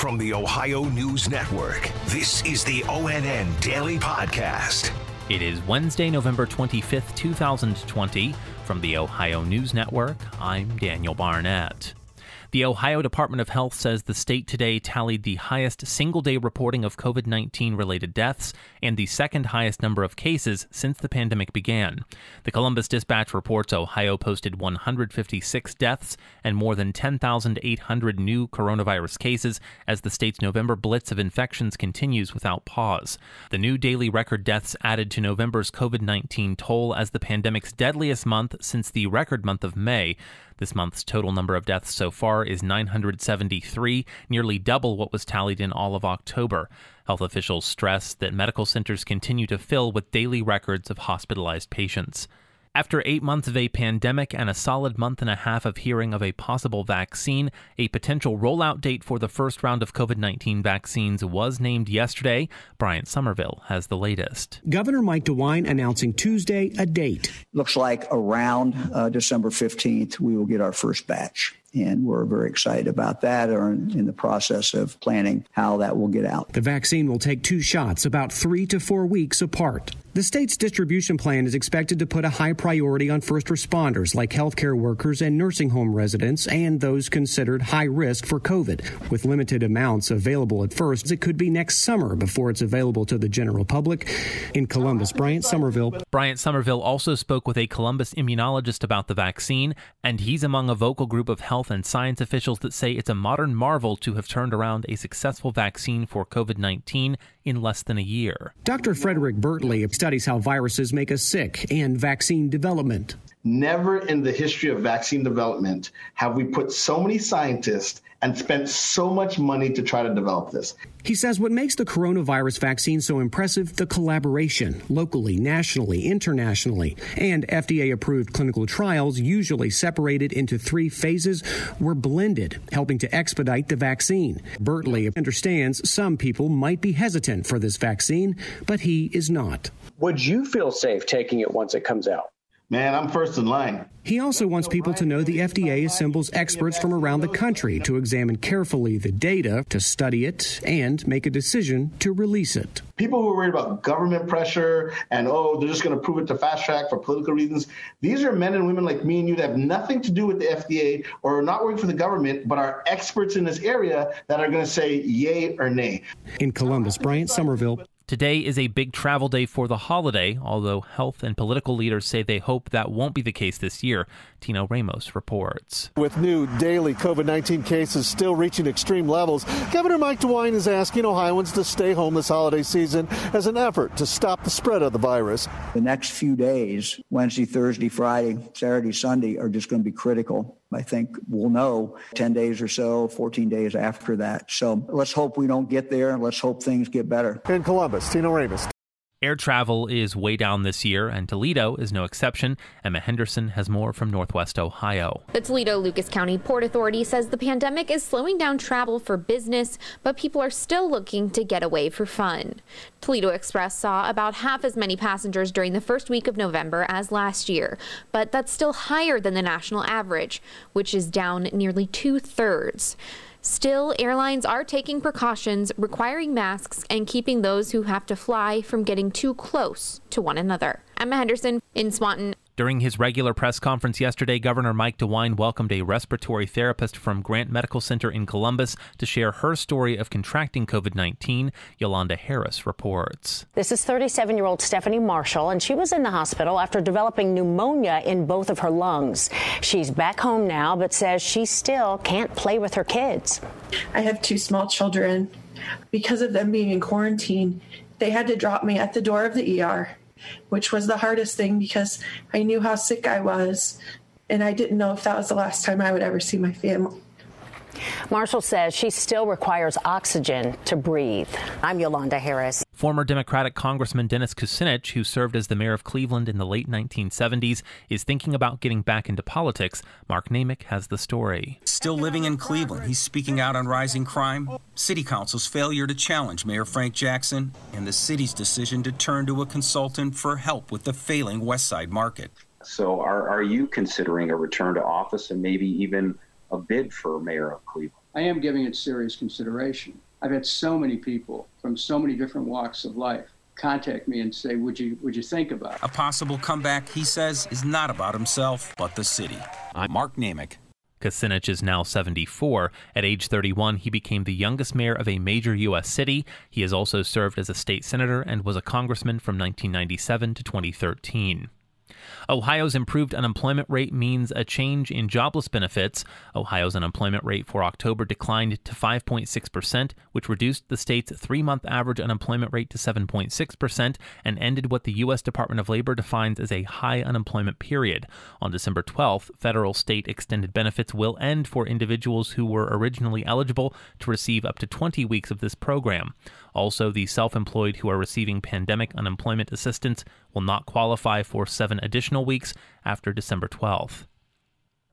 From the Ohio News Network, this is the ONN Daily Podcast. It is Wednesday, November 25th, 2020. From the Ohio News Network, I'm Daniel Barnett. The Ohio Department of Health says the state today tallied the highest single day reporting of COVID 19 related deaths and the second highest number of cases since the pandemic began. The Columbus Dispatch reports Ohio posted 156 deaths and more than 10,800 new coronavirus cases as the state's November blitz of infections continues without pause. The new daily record deaths added to November's COVID 19 toll as the pandemic's deadliest month since the record month of May. This month's total number of deaths so far is 973, nearly double what was tallied in all of October. Health officials stress that medical centers continue to fill with daily records of hospitalized patients. After eight months of a pandemic and a solid month and a half of hearing of a possible vaccine, a potential rollout date for the first round of COVID 19 vaccines was named yesterday. Bryant Somerville has the latest. Governor Mike DeWine announcing Tuesday a date. Looks like around uh, December 15th, we will get our first batch and we're very excited about that or in the process of planning how that will get out. The vaccine will take two shots about three to four weeks apart. The state's distribution plan is expected to put a high priority on first responders like healthcare workers and nursing home residents and those considered high risk for COVID. With limited amounts available at first, it could be next summer before it's available to the general public. In Columbus, Bryant Somerville. Bryant Somerville also spoke with a Columbus immunologist about the vaccine, and he's among a vocal group of health and science officials that say it's a modern marvel to have turned around a successful vaccine for COVID 19 in less than a year. Dr. Frederic Bertley studies how viruses make us sick and vaccine development. Never in the history of vaccine development have we put so many scientists and spent so much money to try to develop this. He says what makes the coronavirus vaccine so impressive the collaboration, locally, nationally, internationally, and FDA approved clinical trials, usually separated into three phases, were blended, helping to expedite the vaccine. Bertley understands some people might be hesitant for this vaccine, but he is not. Would you feel safe taking it once it comes out? Man, I'm first in line. He also wants people to know the FDA assembles experts from around the country to examine carefully the data, to study it, and make a decision to release it. People who are worried about government pressure and, oh, they're just going to prove it to fast track for political reasons, these are men and women like me and you that have nothing to do with the FDA or are not working for the government, but are experts in this area that are going to say yay or nay. In Columbus, Bryant Somerville, Today is a big travel day for the holiday, although health and political leaders say they hope that won't be the case this year. Tino Ramos reports. With new daily COVID 19 cases still reaching extreme levels, Governor Mike DeWine is asking Ohioans to stay home this holiday season as an effort to stop the spread of the virus. The next few days, Wednesday, Thursday, Friday, Saturday, Sunday, are just going to be critical. I think we'll know 10 days or so, 14 days after that. So let's hope we don't get there. Let's hope things get better. In Columbus, Tino Ramos. Air travel is way down this year, and Toledo is no exception. Emma Henderson has more from Northwest Ohio. The Toledo Lucas County Port Authority says the pandemic is slowing down travel for business, but people are still looking to get away for fun. Toledo Express saw about half as many passengers during the first week of November as last year, but that's still higher than the national average, which is down nearly two thirds. Still, airlines are taking precautions, requiring masks and keeping those who have to fly from getting too close to one another. Emma Henderson in Swanton. During his regular press conference yesterday, Governor Mike DeWine welcomed a respiratory therapist from Grant Medical Center in Columbus to share her story of contracting COVID 19. Yolanda Harris reports. This is 37 year old Stephanie Marshall, and she was in the hospital after developing pneumonia in both of her lungs. She's back home now, but says she still can't play with her kids. I have two small children. Because of them being in quarantine, they had to drop me at the door of the ER which was the hardest thing because I knew how sick I was and I didn't know if that was the last time I would ever see my family. Marshall says she still requires oxygen to breathe. I'm Yolanda Harris. Former Democratic Congressman Dennis Kucinich, who served as the mayor of Cleveland in the late 1970s, is thinking about getting back into politics. Mark Naymik has the story. Still living in Cleveland, he's speaking out on rising crime, City Council's failure to challenge Mayor Frank Jackson, and the city's decision to turn to a consultant for help with the failing West Side market. So, are, are you considering a return to office and maybe even a bid for mayor of Cleveland? I am giving it serious consideration. I've had so many people from so many different walks of life contact me and say, "Would you would you think about it? A possible comeback, he says, is not about himself but the city. I'm Mark Naymik. Kucinich is now 74. At age 31, he became the youngest mayor of a major U.S. city. He has also served as a state senator and was a congressman from 1997 to 2013. Ohio's improved unemployment rate means a change in jobless benefits. Ohio's unemployment rate for October declined to 5.6%, which reduced the state's three month average unemployment rate to 7.6% and ended what the U.S. Department of Labor defines as a high unemployment period. On December 12th, federal state extended benefits will end for individuals who were originally eligible to receive up to 20 weeks of this program. Also, the self employed who are receiving pandemic unemployment assistance will not qualify for seven additional weeks after December 12th.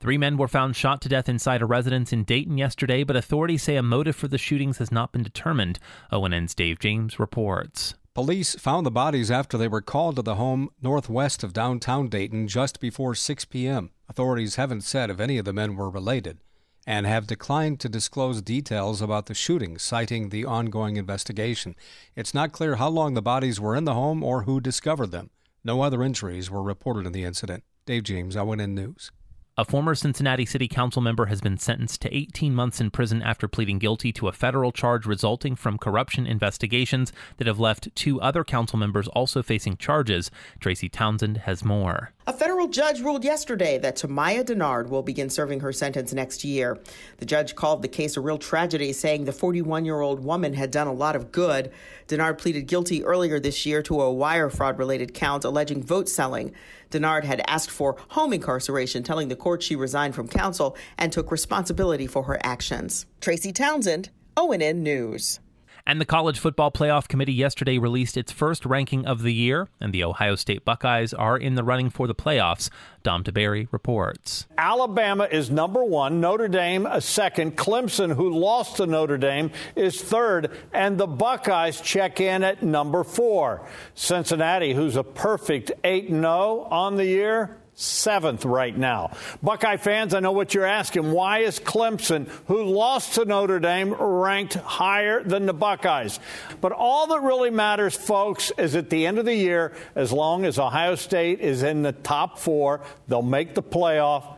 Three men were found shot to death inside a residence in Dayton yesterday, but authorities say a motive for the shootings has not been determined. ONN's Dave James reports. Police found the bodies after they were called to the home northwest of downtown Dayton just before 6 p.m. Authorities haven't said if any of the men were related and have declined to disclose details about the shooting, citing the ongoing investigation. It's not clear how long the bodies were in the home or who discovered them. No other injuries were reported in the incident. Dave James, ONN News. A former Cincinnati City Council member has been sentenced to 18 months in prison after pleading guilty to a federal charge resulting from corruption investigations that have left two other council members also facing charges. Tracy Townsend has more. A federal judge ruled yesterday that Tamaya Dennard will begin serving her sentence next year. The judge called the case a real tragedy, saying the 41 year old woman had done a lot of good. Dennard pleaded guilty earlier this year to a wire fraud related count alleging vote selling. Dennard had asked for home incarceration, telling the court she resigned from council and took responsibility for her actions. Tracy Townsend, ONN News. And the College Football Playoff Committee yesterday released its first ranking of the year, and the Ohio State Buckeyes are in the running for the playoffs. Dom Tiberi reports. Alabama is number one, Notre Dame a second, Clemson, who lost to Notre Dame, is third, and the Buckeyes check in at number four. Cincinnati, who's a perfect 8 0 on the year, seventh right now. Buckeye fans, I know what you're asking. Why is Clemson, who lost to Notre Dame, ranked higher than the Buckeyes? But all that really matters, folks, is at the end of the year, as long as Ohio State is in the top four, they'll make the playoff.